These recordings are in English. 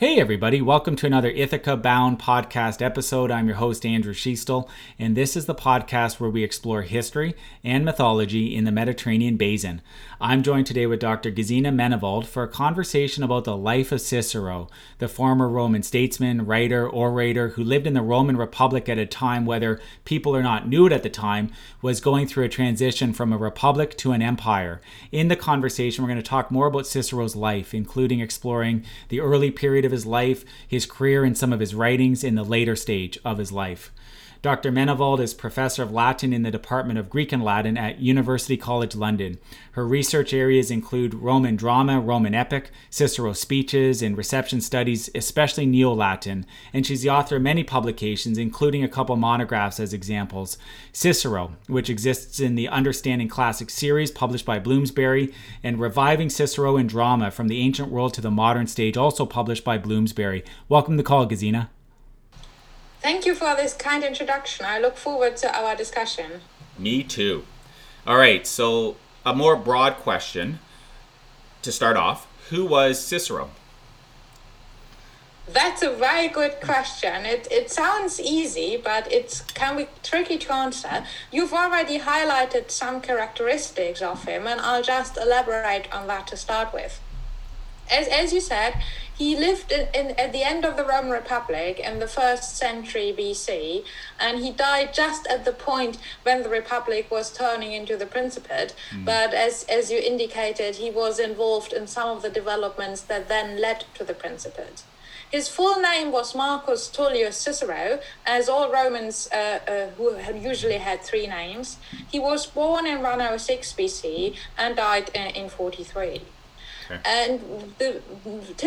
Hey, everybody, welcome to another Ithaca Bound podcast episode. I'm your host, Andrew Schiestel, and this is the podcast where we explore history and mythology in the Mediterranean basin. I'm joined today with Dr. Gesine Manuwald for a conversation about the life of Cicero, the former Roman statesman, writer, orator who lived in the Roman Republic at a time, whether people or not knew it at the time, was going through a transition from a republic to an empire. In the conversation, we're going to talk more about Cicero's life, including exploring the early period of his life, his career, and some of his writings in the later stage of his life. Dr. Manuwald is professor of Latin in the Department of Greek and Latin at University College London. Her research areas include Roman drama, Roman epic, Cicero's speeches, and reception studies, especially Neo Latin, and she's the author of many publications, including a couple monographs as examples. Cicero, which exists in the Understanding Classic series published by Bloomsbury, and Reviving Cicero in Drama from the Ancient World to the Modern Stage, also published by Bloomsbury. Welcome to call, Gesine. Thank you for this kind introduction. I look forward to our discussion. Me too. All right, so a more broad question to start off Who was Cicero? That's a very good question. It, it sounds easy, but it can be tricky to answer. You've already highlighted some characteristics of him, and I'll just elaborate on that to start with. As, as you said, he lived in, in, at the end of the Roman Republic in the first century BC, and he died just at the point when the Republic was turning into the Principate. Mm. But as, as you indicated, he was involved in some of the developments that then led to the Principate. His full name was Marcus Tullius Cicero, as all Romans uh, uh, who usually had three names. He was born in 106 BC and died in, in 43. And the,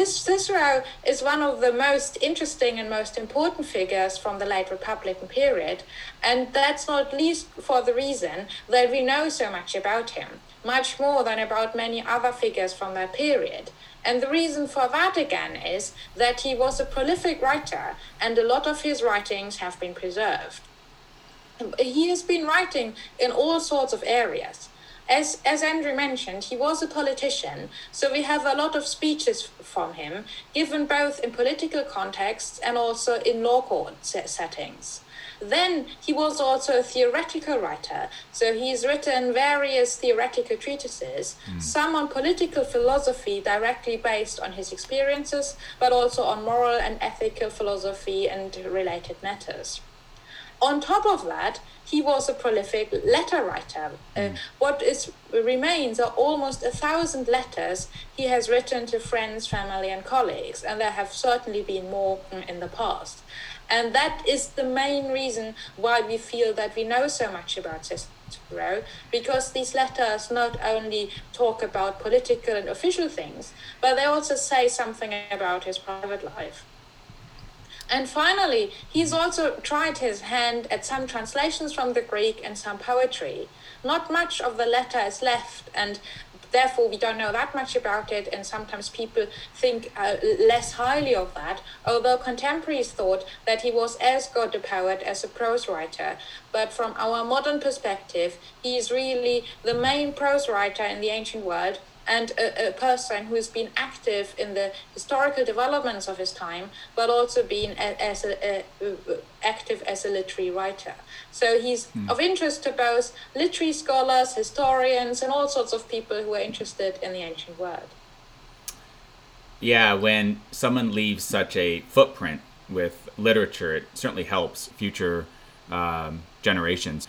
Cicero is one of the most interesting and most important figures from the late Republican period. And that's not least for the reason that we know so much about him, much more than about many other figures from that period. And the reason for that again is that he was a prolific writer, and a lot of his writings have been preserved. He has been writing in all sorts of areas as as Andrew mentioned, he was a politician, so we have a lot of speeches from him, given both in political contexts and also in law court settings. Then he was also a theoretical writer, so he's written various theoretical treatises, mm. some on political philosophy directly based on his experiences, but also on moral and ethical philosophy and related matters. On top of that, he was a prolific letter writer. Uh, mm. what is remains are almost a thousand letters he has written to friends, family, and colleagues, and there have certainly been more in the past. And that is the main reason why we feel that we know so much about Cicero, because these letters not only talk about political and official things, but they also say something about his private life. And finally, he's also tried his hand at some translations from the Greek and some poetry. Not much of the letter is left, and therefore we don't know that much about it, and sometimes people think uh, less highly of that, although contemporaries thought that he was as good a poet as a prose writer. But from our modern perspective, he is really the main prose writer in the ancient world and a, a, person who has been active in the historical developments of his time, but also been a, as a, active as a literary writer. So he's hmm. of interest to both literary scholars, historians, and all sorts of people who are interested in the ancient world. Yeah, when someone leaves such a footprint with literature, it certainly helps future um, generations.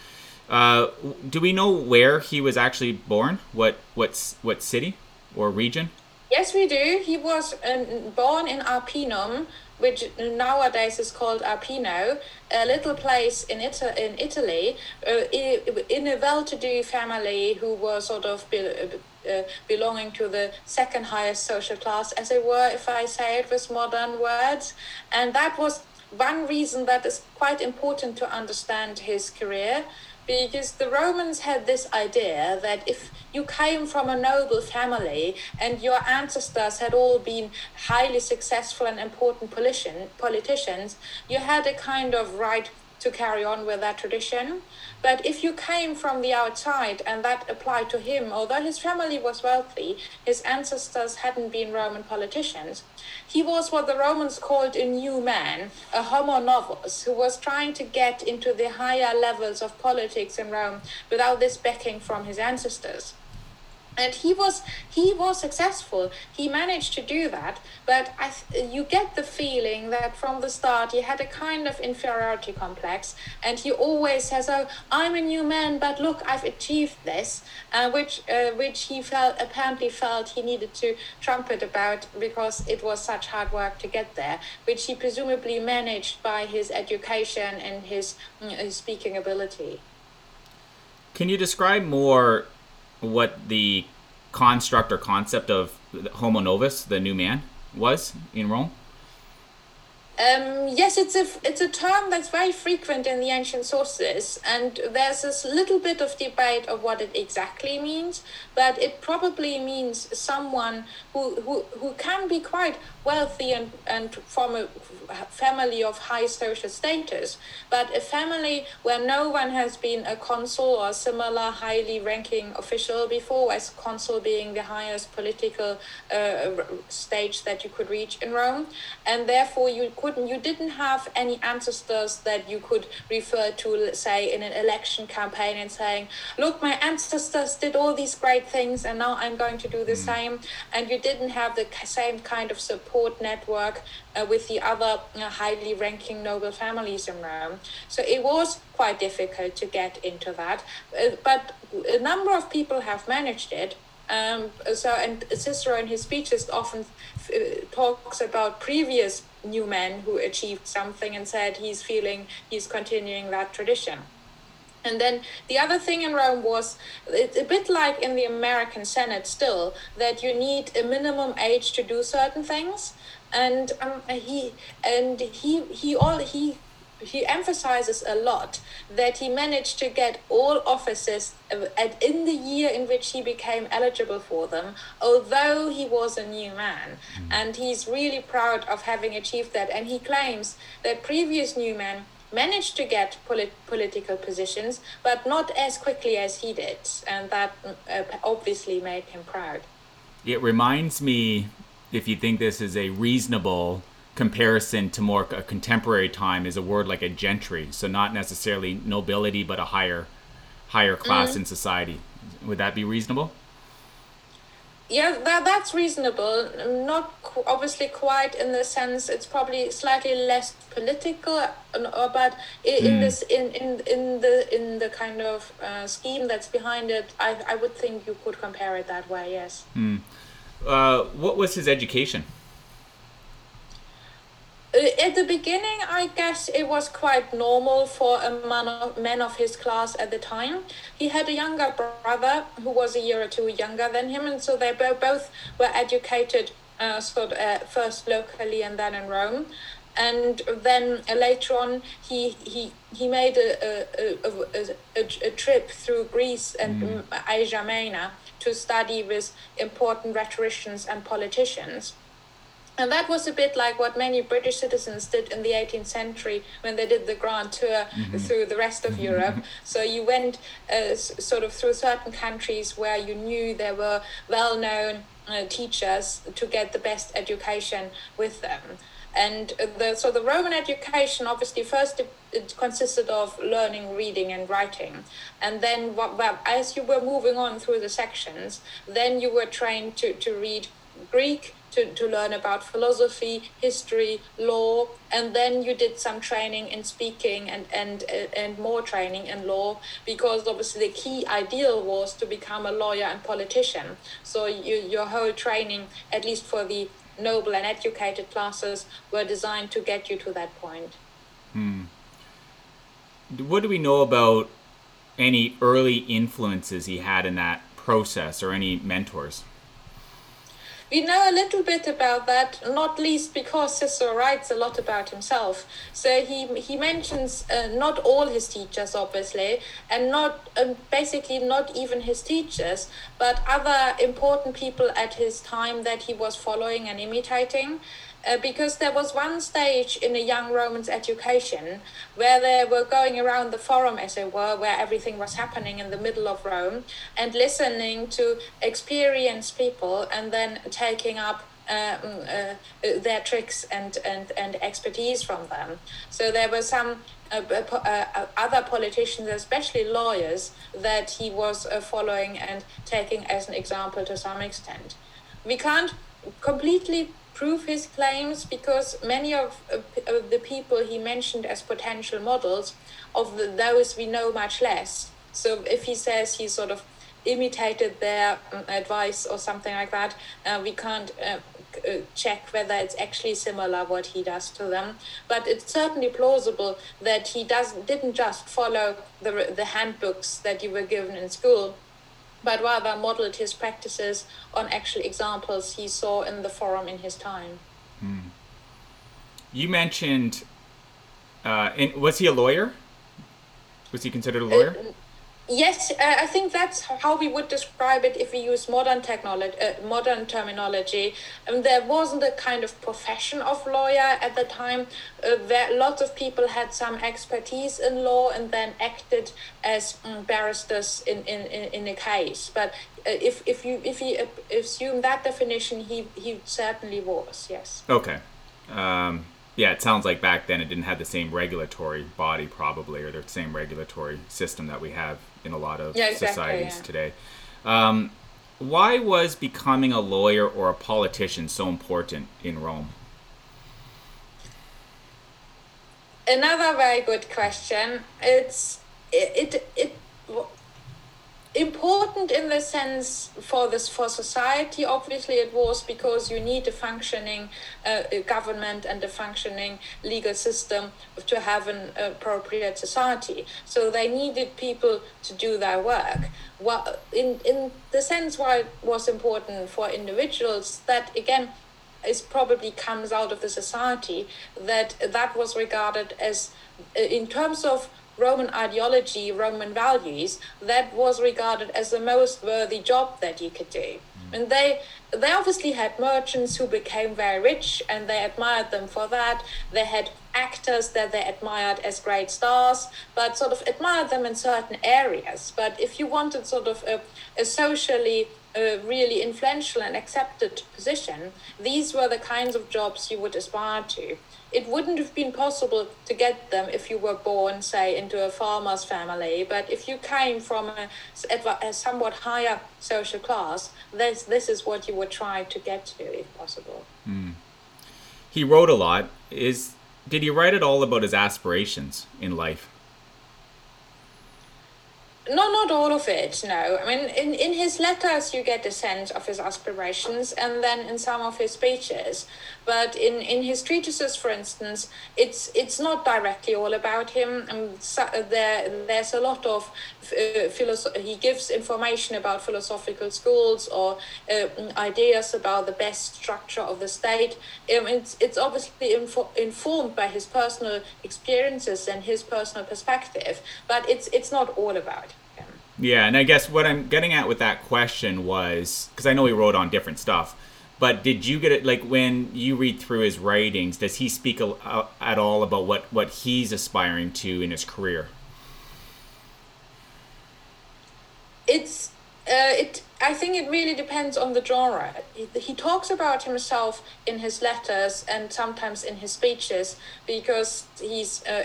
Uh, do we know where he was actually born? What what what city or region? Yes, we do. He was um, born in Arpinum, which nowadays is called Arpino, a little place in, Ita- in Italy, uh, in a well-to-do family who was sort of be- uh, belonging to the second highest social class, as it were, if I say it with modern words. And that was one reason that is quite important to understand his career because the Romans had this idea that if you came from a noble family and your ancestors had all been highly successful and important politician, politicians, you had a kind of right to carry on with that tradition. But if you came from the outside and that applied to him, although his family was wealthy, his ancestors hadn't been Roman politicians. He was what the Romans called a new man, a homo novus, who was trying to get into the higher levels of politics in Rome without this backing from his ancestors and he was he was successful. He managed to do that. But I, you get the feeling that from the start he had a kind of inferiority complex. And he always says oh i'm a new man but look i've achieved this. Uh, which uh, which he felt apparently felt he needed to trumpet about because it was such hard work to get there. Which he presumably managed by his education and his, mm, his speaking ability. Can you describe more what the construct or concept of Homo novus, the new man, was in Rome? Um, yes, it's a it's a term that's very frequent in the ancient sources, and there's this little bit of debate of what it exactly means. But it probably means someone who who, who can be quite wealthy and and from a family of high social status, but a family where no one has been a consul or similar highly ranking official before, as consul being the highest political uh, stage that you could reach in Rome, and therefore you couldn't you didn't have any ancestors that you could refer to say in an election campaign and saying look my ancestors did all these great things and now i'm going to do the mm. same. And you didn't have the same kind of support network uh, with the other uh, highly ranking noble families in rome. So it was quite difficult to get into that. Uh, but a number of people have managed it. Um, so and Cicero in his speeches often uh, talks about previous new men who achieved something and said he's feeling he's continuing that tradition. And then the other thing in Rome was it's a bit like in the American Senate still that you need a minimum age to do certain things, and um, he and he he all he he emphasizes a lot that he managed to get all offices at, in the year in which he became eligible for them, although he was a new man. Mm. And he's really proud of having achieved that. And he claims that previous new men managed to get polit- political positions, but not as quickly as he did. And that uh, obviously made him proud. It reminds me, if you think this is a reasonable comparison to more a contemporary time is a word like a gentry so not necessarily nobility but a higher higher class mm. in society would that be reasonable yeah that, that's reasonable not qu- obviously quite in the sense it's probably slightly less political uh, but in, mm. in this in, in in the in the kind of uh, scheme that's behind it I, I would think you could compare it that way yes mm. uh, what was his education at the beginning, I guess it was quite normal for a man of, man of his class at the time. He had a younger brother who was a year or two younger than him, and so they both were educated uh, sort of, uh, first locally and then in Rome. And then uh, later on, he he he made a a, a, a, a trip through Greece and mm. Asia Minor to study with important rhetoricians and politicians and that was a bit like what many British citizens did in the 18th century when they did the grand tour mm-hmm. through the rest of Europe. So you went uh, sort of through certain countries where you knew there were well known uh, teachers to get the best education with them. And the, so the Roman education, obviously, first it, it consisted of learning, reading, and writing. And then, what, as you were moving on through the sections, then you were trained to, to read Greek, to, to learn about philosophy, history, law, and then you did some training in speaking and, and, and more training in law because obviously the key ideal was to become a lawyer and politician. So you, your whole training, at least for the noble and educated classes, were designed to get you to that point. Hmm. What do we know about any early influences he had in that process or any mentors? We know a little bit about that, not least because Cicero writes a lot about himself. So he he mentions uh, not all his teachers, obviously, and not um, basically not even his teachers, but other important people at his time that he was following and imitating. Uh, because there was one stage in a young Roman's education where they were going around the forum, as it were, where everything was happening in the middle of Rome, and listening to experienced people and then taking up uh, mm, uh, uh, their tricks and, and, and expertise from them. So there were some uh, uh, other politicians, especially lawyers, that he was following and taking as an example to some extent. We can't completely prove his claims because many of, of the people he mentioned as potential models, of the, those we know much less. So if he says he sort of imitated their um, advice or something like that, uh, we can't uh, uh, check whether it's actually similar what he does to them. But it's certainly plausible that he does didn't just follow the the handbooks that you were given in school, but rather modeled his practices on actual examples he saw in the forum in his time. Hmm. You mentioned, uh, in, was he a lawyer? Was he considered a lawyer? Uh, Yes, uh, I think that's how we would describe it if we use modern technology, uh, modern terminology. And there wasn't a kind of profession of lawyer at the time. Uh, lots of people had some expertise in law and then acted as um, barristers in, in, in, a case. But uh, if if you if you assume that definition, he he certainly was. Yes. Okay. Um yeah, it sounds like back then it didn't have the same regulatory body, probably, or the same regulatory system that we have in a lot of yeah, exactly, societies yeah. today. Um, why was becoming a lawyer or a politician so important in Rome? Another very good question. It's it it, it important in the sense for this for society obviously it was because you need a functioning uh, government and a functioning legal system to have an appropriate society. So they needed people to do their work. Well in in the sense why it was important for individuals that again is probably comes out of the society that that was regarded as in terms of Roman ideology, Roman values, that was regarded as the most worthy job that you could do. Mm. And they they obviously had merchants who became very rich and they admired them for that. They had actors that they admired as great stars, but sort of admired them in certain areas. But if you wanted sort of a, a socially a really influential and accepted position, these were the kinds of jobs you would aspire to. It wouldn't have been possible to get them if you were born, say, into a farmer's family, but if you came from a, a somewhat higher social class, this, this is what you would try to get to if possible. Mm. He wrote a lot. Is did he write at all about his aspirations in life? No, not all of it. No, I mean, in in his letters you get a sense of his aspirations, and then in some of his speeches. But in in his treatises, for instance, it's it's not directly all about him. And so, there there's a lot of uh, philosoph- He gives information about philosophical schools or uh, ideas about the best structure of the state. Um, it's it's obviously info- informed by his personal experiences and his personal perspective, but it's it's not all about. Him. Yeah, and I guess what I'm getting at with that question was because I know he wrote on different stuff, but did you get it like when you read through his writings? Does he speak a, a, at all about what what he's aspiring to in his career? It's uh, it I think it really depends on the genre. He, he, talks about himself in his letters and sometimes in his speeches because he's uh,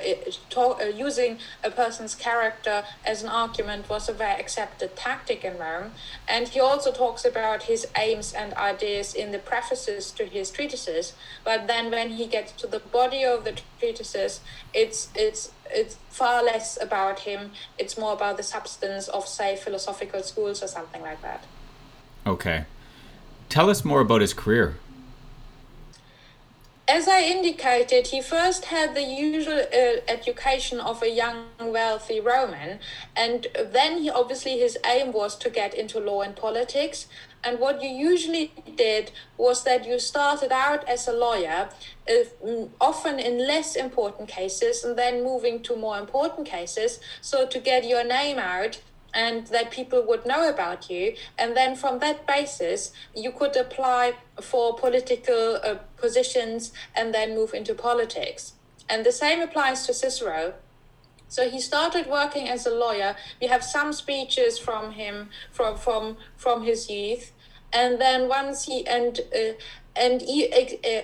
talk, uh, using a person's character as an argument was a very accepted tactic in Rome. And he also talks about his aims and ideas in the prefaces to his treatises. But then when he gets to the body of the treatises, it's it's it's far less about him. It's more about the substance of, say, philosophical schools or something like that. Okay. Tell us more about his career. As I indicated, he first had the usual uh, education of a young, wealthy Roman, and then he obviously his aim was to get into law and politics. And what you usually did was that you started out as a lawyer, uh, often in less important cases, and then moving to more important cases. So to get your name out, and that people would know about you. And then from that basis, you could apply for political uh, positions and then move into politics. And the same applies to Cicero. So he started working as a lawyer. We have some speeches from him from from from his youth, and then once he and uh, and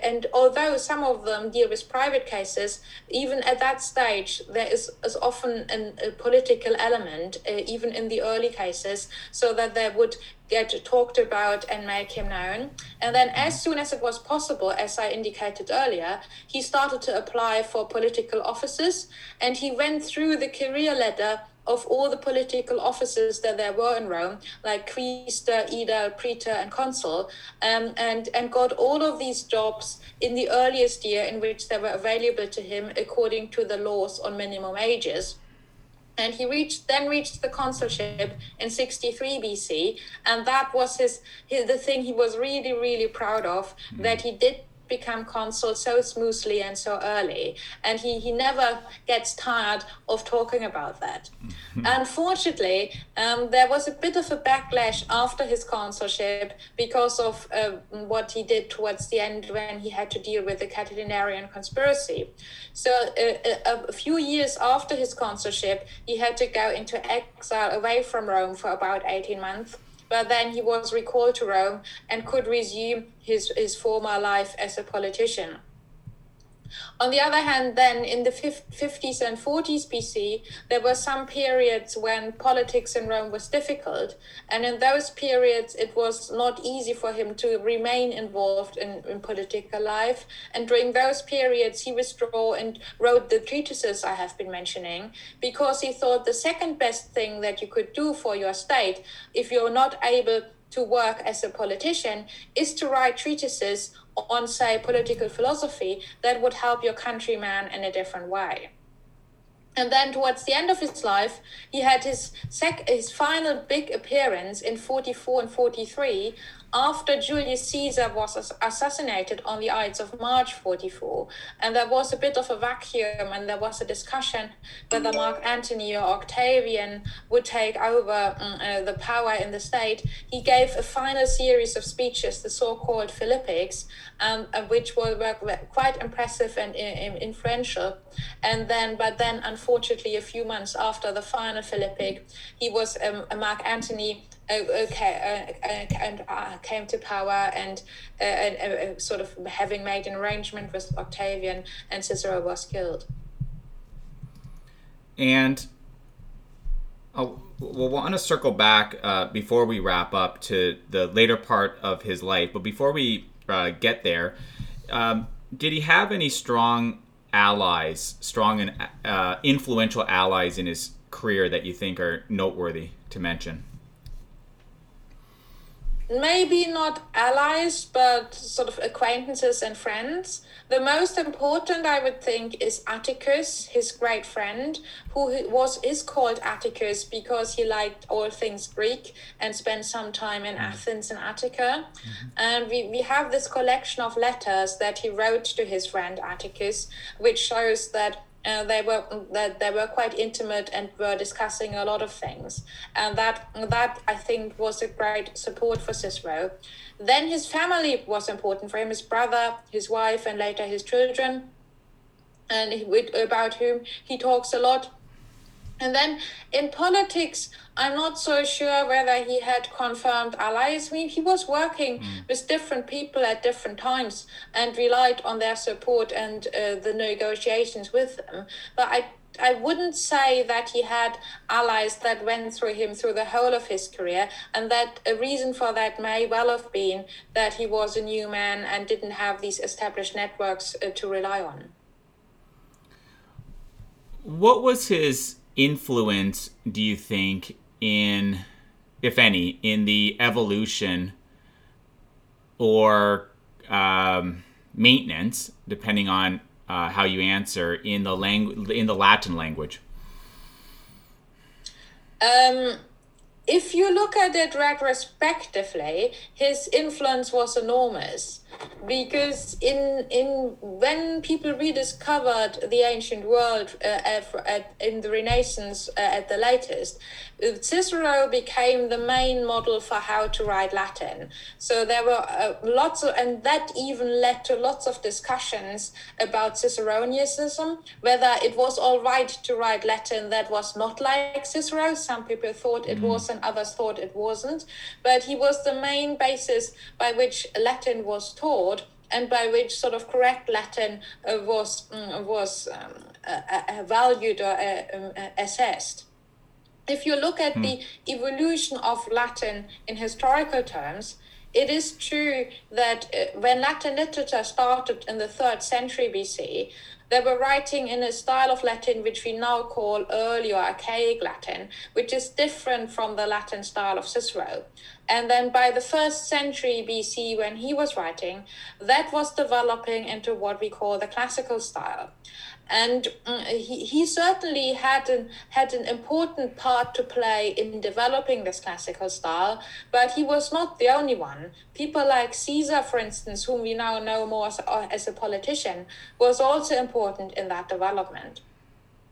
and although some of them deal with private cases, even at that stage there is, is often an, a political element, uh, even in the early cases, so that there would get talked about and make him known. And then, as soon as it was possible, as I indicated earlier, he started to apply for political offices, and he went through the career ladder of all the political offices that there were in Rome, like quaestor, aedile, praetor, and consul, um, and, and got all of these jobs in the earliest year in which they were available to him according to the laws on minimum ages. And he reached then reached the consulship in 63 BC, and that was his, his the thing he was really really proud of mm. that he did become consul so smoothly and so early and he, he never gets tired of talking about that. Unfortunately um, there was a bit of a backlash after his consulship because of uh, what he did towards the end when he had to deal with the catilinarian conspiracy. So uh, a, a few years after his consulship he had to go into exile away from rome for about 18 months but then he was recalled to Rome and could resume his, his former life as a politician. On the other hand, then in the 50s and 40s BC, there were some periods when politics in Rome was difficult. And in those periods, it was not easy for him to remain involved in, in political life. And during those periods, he withdrew and wrote the treatises I have been mentioning because he thought the second best thing that you could do for your state, if you're not able to work as a politician, is to write treatises on, say, political philosophy that would help your countryman in a different way. And then towards the end of his life, he had his sec- his final big appearance in 44 and 43 after Julius Caesar was assassinated on the Ides of March 44, and there was a bit of a vacuum, and there was a discussion whether Mark Antony or Octavian would take over um, uh, the power in the state, he gave a final series of speeches, the so-called Philippics, um, uh, which were, were, quite impressive and uh, influential. And then, but then, unfortunately, a few months after the final Philippic, he was um, Mark Antony okay, uh, uh, and uh, came to power and, and sort of having made an arrangement with Octavian, and Cicero was killed. And oh, we'll want to circle back uh, before we wrap up to the later part of his life. But before we uh, get there, um, did he have any strong allies, strong and uh, influential allies in his career that you think are noteworthy to mention? Maybe not allies, but sort of acquaintances and friends. The most important, I would think, is Atticus, his great friend, who was is called Atticus because he liked all things Greek and spent some time in mm-hmm. Athens and Attica. Mm-hmm. And we, we have this collection of letters that he wrote to his friend Atticus, which shows that uh, they were that they were quite intimate and were discussing a lot of things. And that that i think was a great support for cicero. Then his family was important for him his brother his wife and later his children. And he, about whom he talks a lot and then in politics, I'm not so sure whether he had confirmed allies. I mean, he was working mm. with different people at different times and relied on their support and uh, the negotiations with them. But I I wouldn't say that he had allies that went through him through the whole of his career, and that a reason for that may well have been that he was a new man and didn't have these established networks uh, to rely on. What was his influence do you think in, if any, in the evolution or um, maintenance, depending on uh, how you answer, in the language in the Latin language? Um, if you look at it retrospectively, his influence was enormous. Because in in when people rediscovered the ancient world uh, at, at, in the Renaissance uh, at the latest, Cicero became the main model for how to write Latin. So there were uh, lots of, and that even led to lots of discussions about Ciceronianism, whether it was all right to write Latin that was not like Cicero. Some people thought it mm. was, and others thought it wasn't. But he was the main basis by which Latin was taught and by which sort of correct Latin uh, was um, was um, uh, uh, valued or uh, um, uh, assessed if you look at hmm. the evolution of Latin in historical terms, it is true that uh, when Latin literature started in the third century BC, they were writing in a style of Latin which we now call early or archaic Latin, which is different from the Latin style of Cicero. And then by the first century BC, when he was writing, that was developing into what we call the classical style and mm, he, he certainly had an had an important part to play in developing this classical style but he was not the only one. People like caesar for instance whom we now know more as, uh, as a politician was also important in that development.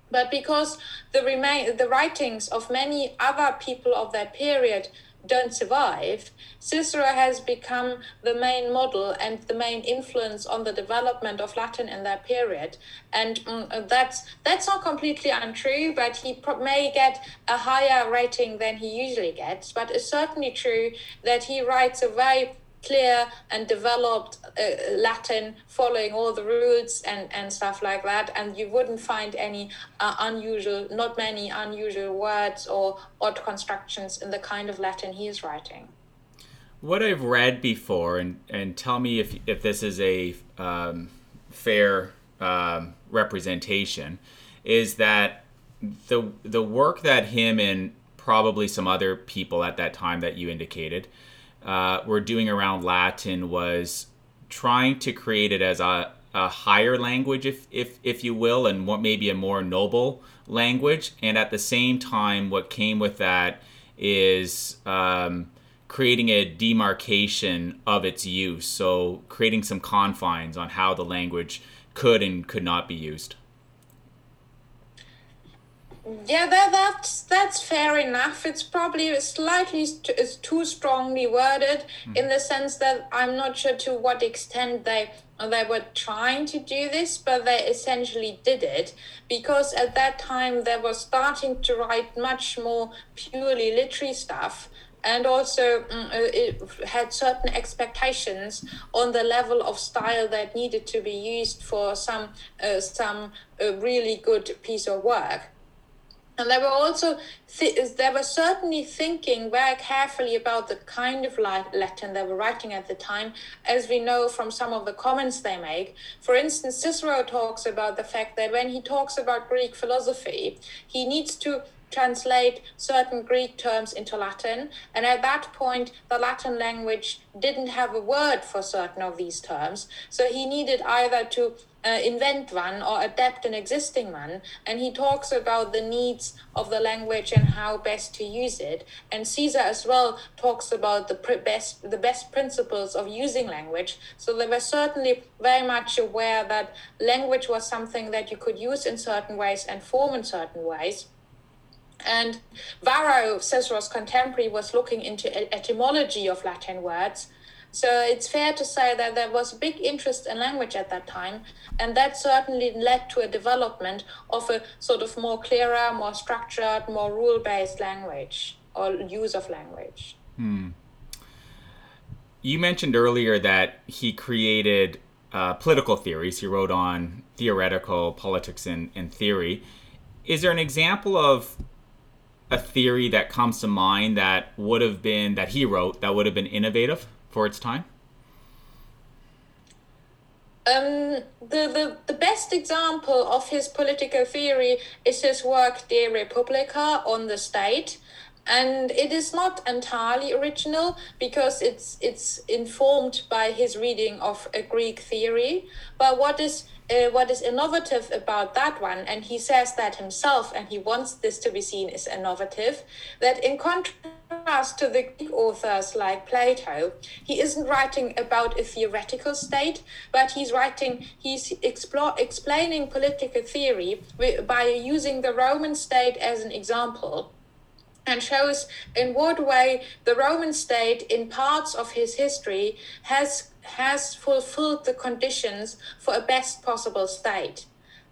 But because the remain the writings of many other people of that period don't survive, Cicero has become the main model and the main influence on the development of Latin in that period. And um, that's that's not completely untrue, but he pro- may get a higher rating than he usually gets. But it's certainly true that he writes a very clear and developed uh, Latin, following all the rules and, and stuff like that. And you wouldn't find any uh, unusual, not many unusual words or odd constructions in the kind of Latin he is writing. What I've read before, and, and tell me if, if this is a um, fair um, representation, is that the the work that him and probably some other people at that time that you indicated uh, were doing around Latin was trying to create it as a, a higher language, if, if, if you will, and what maybe a more noble language. And at the same time, what came with that is um, creating a demarcation of its use. So creating some confines on how the language could and could not be used. Yeah, that, that's that's fair enough. It's probably slightly st- is too strongly worded mm. in the sense that I'm not sure to what extent they they were trying to do this, but they essentially did it because at that time they were starting to write much more purely literary stuff and also um, it had certain expectations on the level of style that needed to be used for some uh, some uh, really good piece of work and they were also th- they were certainly thinking very carefully about the kind of Latin they were writing at the time, as we know from some of the comments they make. For instance, Cicero talks about the fact that when he talks about Greek philosophy, he needs to translate certain Greek terms into Latin. And at that point, the Latin language didn't have a word for certain of these terms. So he needed either to uh, invent one or adapt an existing one. And he talks about the needs of the language and how best to use it. And Caesar as well talks about the best the best principles of using language. So they were certainly very much aware that language was something that you could use in certain ways and form in certain ways. And Varro, Cicero's contemporary, was looking into etymology of Latin words so it's fair to say that there was a big interest in language at that time, and that certainly led to a development of a sort of more clearer, more structured, more rule based language or use of language. Hmm. You mentioned earlier that he created uh, political theories. He wrote on theoretical politics and, and theory. Is there an example of a theory that comes to mind that would have been that he wrote that would have been innovative? For its time? Um, the, the, the best example of his political theory is his work De Republica on the state. And it is not entirely original because it's it's informed by his reading of a Greek theory. But what is uh, what is innovative about that one, and he says that himself, and he wants this to be seen as innovative, that in contrast contrast to the Greek authors like Plato, he isn't writing about a theoretical state, but he's writing, he's explore, explaining political theory by using the Roman state as an example and shows in what way the Roman state, in parts of his history, has has fulfilled the conditions for a best possible state.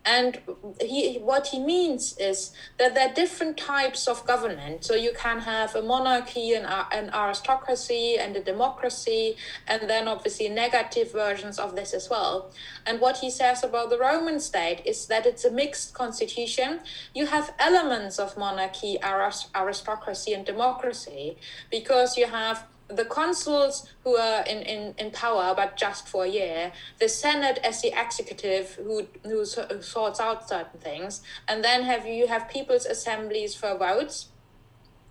And he, what he means is that there are different types of government. So you can have a monarchy, an, an aristocracy, and a democracy, and then obviously negative versions of this as well. And what he says about the Roman state is that it's a mixed constitution. You have elements of monarchy, aristocracy, and democracy because you have the consuls who are in, in, in power but just for a year, the Senate as the executive who who sorts out certain things, and then have you have people's assemblies for votes.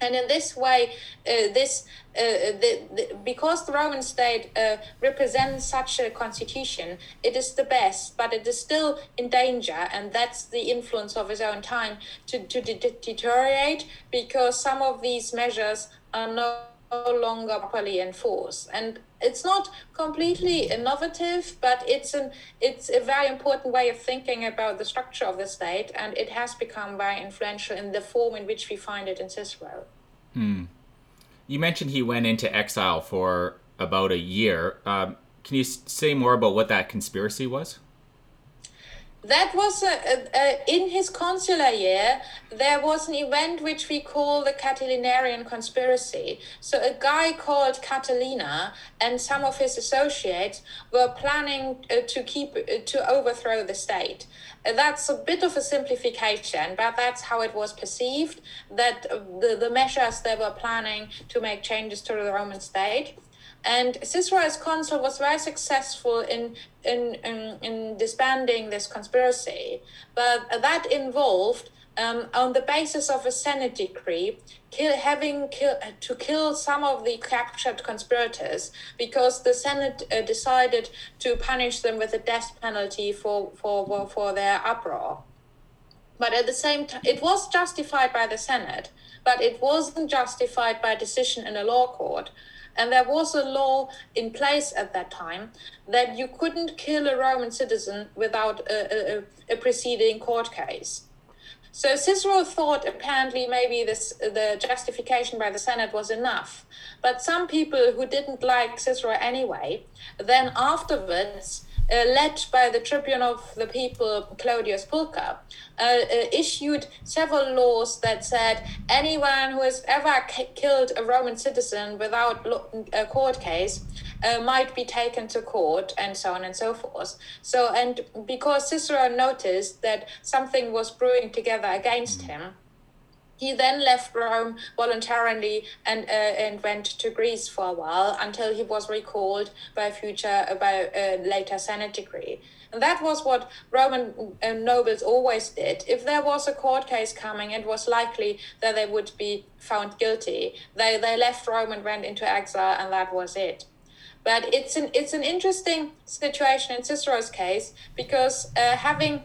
And in this way, uh, this uh, the, the, because the Roman state uh, represents such a constitution, it is the best, but it is still in danger, and that's the influence of his own time to, to de- deteriorate because some of these measures are not no longer properly enforced and it's not completely innovative but it's an it's a very important way of thinking about the structure of the state and it has become very influential in the form in which we find it in cicero. Hmm. you mentioned he went into exile for about a year. Um, can you say more about what that conspiracy was that was a, a, in his consular year there was an event which we call the catilinarian conspiracy. So a guy called catilina and some of his associates were planning uh, to keep uh, to overthrow the state. Uh, that's a bit of a simplification but that's how it was perceived that the, the measures they were planning to make changes to the roman state and Cicero as consul was very successful in, in, in, in disbanding this conspiracy, but that involved um, on the basis of a Senate decree, kill, having kill, to kill some of the captured conspirators because the Senate uh, decided to punish them with a death penalty for, for, for their uproar. But at the same time, it was justified by the Senate, but it wasn't justified by decision in a law court. And there was a law in place at that time that you couldn't kill a Roman citizen without a, a, a preceding court case. So Cicero thought apparently maybe this the justification by the Senate was enough. But some people who didn't like Cicero anyway, then afterwards led by the tribune of the people, Clodius Pulcher, uh, uh, issued several laws that said anyone who has ever killed a Roman citizen without a court case uh, might be taken to court and so on and so forth. So, and because Cicero noticed that something was brewing together against him, he then left Rome voluntarily and uh, and went to Greece for a while until he was recalled by a future by a later Senate decree. And that was what Roman uh, nobles always did. If there was a court case coming, it was likely that they would be found guilty. They they left Rome and went into exile, and that was it. But it's an it's an interesting situation in Cicero's case because uh, having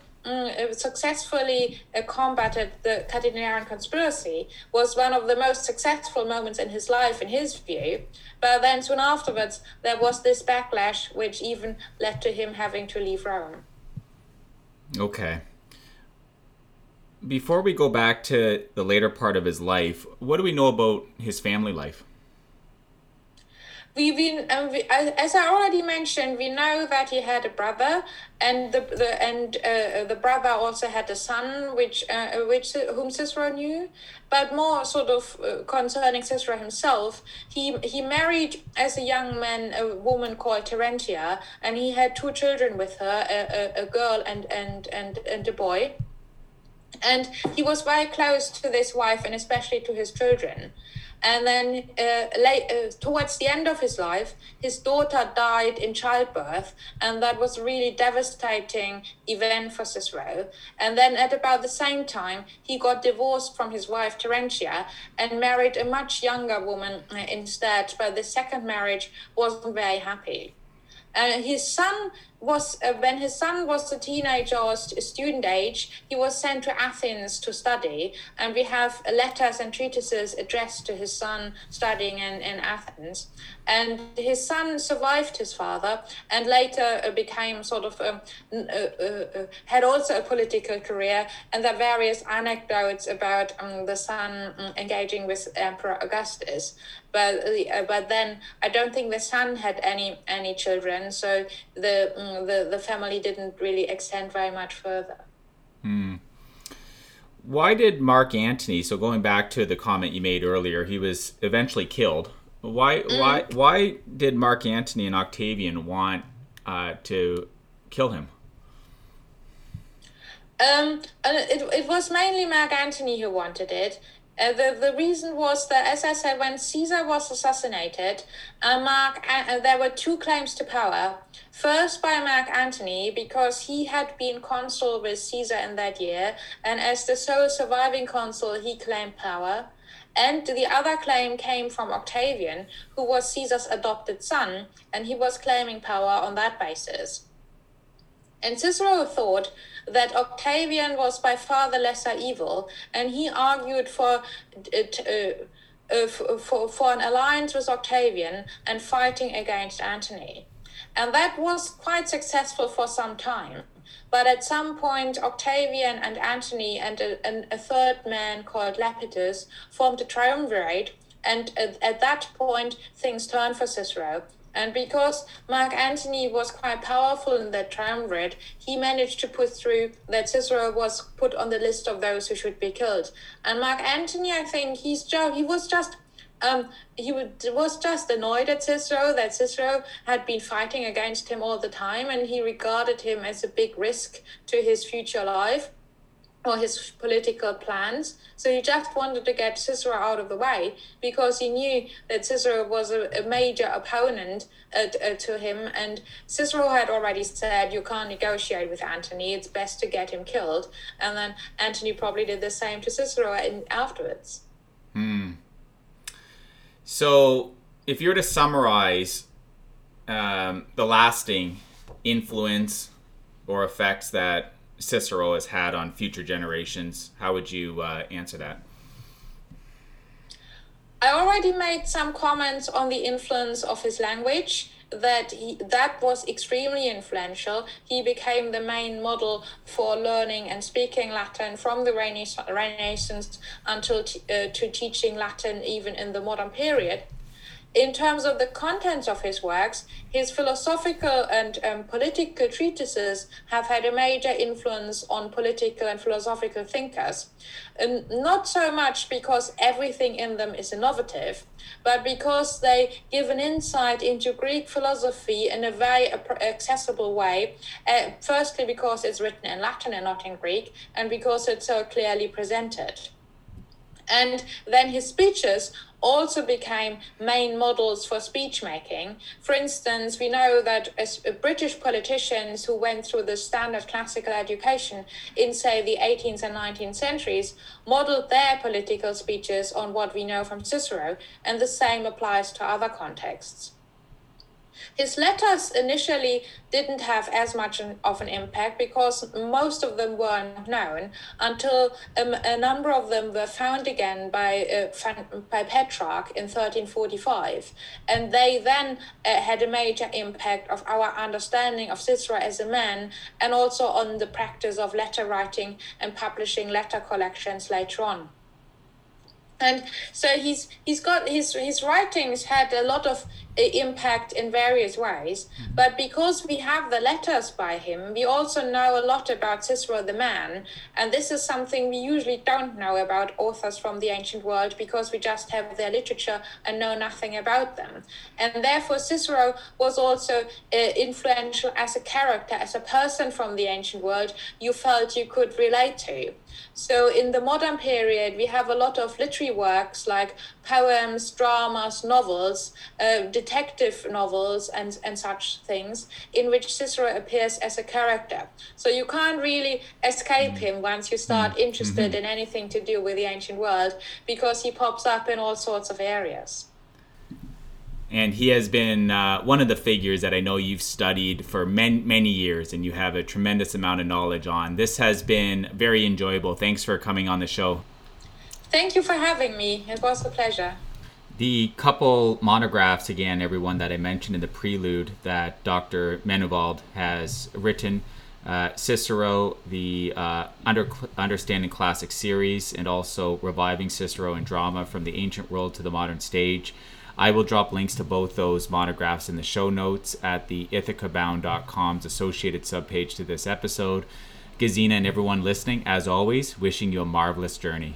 successfully uh, combated the Catilinarian conspiracy was one of the most successful moments in his life, in his view. But then soon afterwards, there was this backlash, which even led to him having to leave Rome. Okay. Before we go back to the later part of his life, what do we know about his family life? We, we, um, we, as I already mentioned, we know that he had a brother, and the, the and uh, the brother also had a son, which uh, which whom Cicero knew. But more sort of uh, concerning Cicero himself, he he married as a young man a woman called Terentia, and he had two children with her, a, a, a girl and and and and a boy. And he was very close to this wife, and especially to his children. And then uh, late, uh, towards the end of his life, his daughter died in childbirth, and that was a really devastating event for Cicero. And then at about the same time, he got divorced from his wife Terentia and married a much younger woman uh, instead. But the second marriage wasn't very happy. Uh, his son was uh, when his son was a teenager or student age, he was sent to Athens to study, and we have letters and treatises addressed to his son studying in, in Athens. And his son survived his father, and later uh, became sort of um, uh, uh, uh, had also a political career. And there are various anecdotes about um, the son um, engaging with Emperor Augustus but uh, but then I don't think the son had any any children, so the the the family didn't really extend very much further. Hmm. Why did Mark Antony? So going back to the comment you made earlier, he was eventually killed. Why mm. why why did Mark Antony and Octavian want uh, to kill him? Um, it, it was mainly Mark Antony who wanted it. Uh, the, the reason was that, as I said, when Caesar was assassinated, uh, Mark, uh, there were two claims to power. First, by Mark Antony, because he had been consul with Caesar in that year, and as the sole surviving consul, he claimed power. And the other claim came from Octavian, who was Caesar's adopted son, and he was claiming power on that basis. And Cicero thought that Octavian was by far the lesser evil, and he argued for it. Uh, uh, for, for an alliance with Octavian and fighting against Antony. And that was quite successful for some time. But at some point, Octavian and Antony and a, and a third man called Lepidus formed a triumvirate. And at, at that point, things turned for Cicero. And because Mark Antony was quite powerful in that triumvirate, he managed to put through that Cicero was put on the list of those who should be killed. And Mark Antony, I think he's just, he was just um, he was just annoyed at Cicero that Cicero had been fighting against him all the time, and he regarded him as a big risk to his future life or his political plans. So he just wanted to get Cicero out of the way because he knew that Cicero was a, a major opponent uh, uh, to him. And Cicero had already said, You can't negotiate with Antony, it's best to get him killed. And then Antony probably did the same to Cicero in, afterwards. Hmm. So if you were to summarize um, the lasting influence or effects that Cicero has had on future generations. How would you uh, answer that? I already made some comments on the influence of his language that he, that was extremely influential. He became the main model for learning and speaking Latin from the Renaissance until t- uh, to teaching Latin even in the modern period in terms of the contents of his works, his philosophical and um, political treatises have had a major influence on political and philosophical thinkers. And not so much because everything in them is innovative, but because they give an insight into Greek philosophy in a very accessible way. Uh, firstly, because it's written in Latin and not in Greek, and because it's so clearly presented. And then his speeches also became main models for speech making. For instance, we know that as British politicians who went through the standard classical education in, say, the 18th and 19th centuries modeled their political speeches on what we know from Cicero, and the same applies to other contexts. His letters initially didn't have as much of an impact because most of them weren't known until um, a number of them were found again by, uh, by Petrarch in 1345. And they then uh, had a major impact of our understanding of Cicero as a man and also on the practice of letter writing and publishing letter collections later on and so he's he's got his his writings had a lot of impact in various ways. Mm-hmm. but because we have the letters by him we also know a lot about cicero the man. And this is something we usually don't know about authors from the ancient world because we just have their literature and know nothing about them. And therefore cicero was also uh, influential as a character as a person from the ancient world you felt you could relate to. So in the modern period, we have a lot of literary works like poems, dramas, novels, uh, detective novels, and, and such things, in which Cicero appears as a character. So you can't really escape mm. him once you start mm. interested mm-hmm. in anything to do with the ancient world, because he pops up in all sorts of areas. and he has been uh, one of the figures that I know you've studied for many, many years and you have a tremendous amount of knowledge on. This has been very enjoyable. Thanks for coming on the show. Thank you for having me. It was a pleasure. The couple monographs, again, everyone that I mentioned in the prelude that Dr. Manuwald has written uh, Cicero, the uh, Under, Understanding Classic series, and also Reviving Cicero and Drama from the Ancient World to the Modern Stage. I will drop links to both those monographs in the show notes at the ithacabound.com's associated subpage to this episode. Gesine and everyone listening, as always, wishing you a marvelous journey.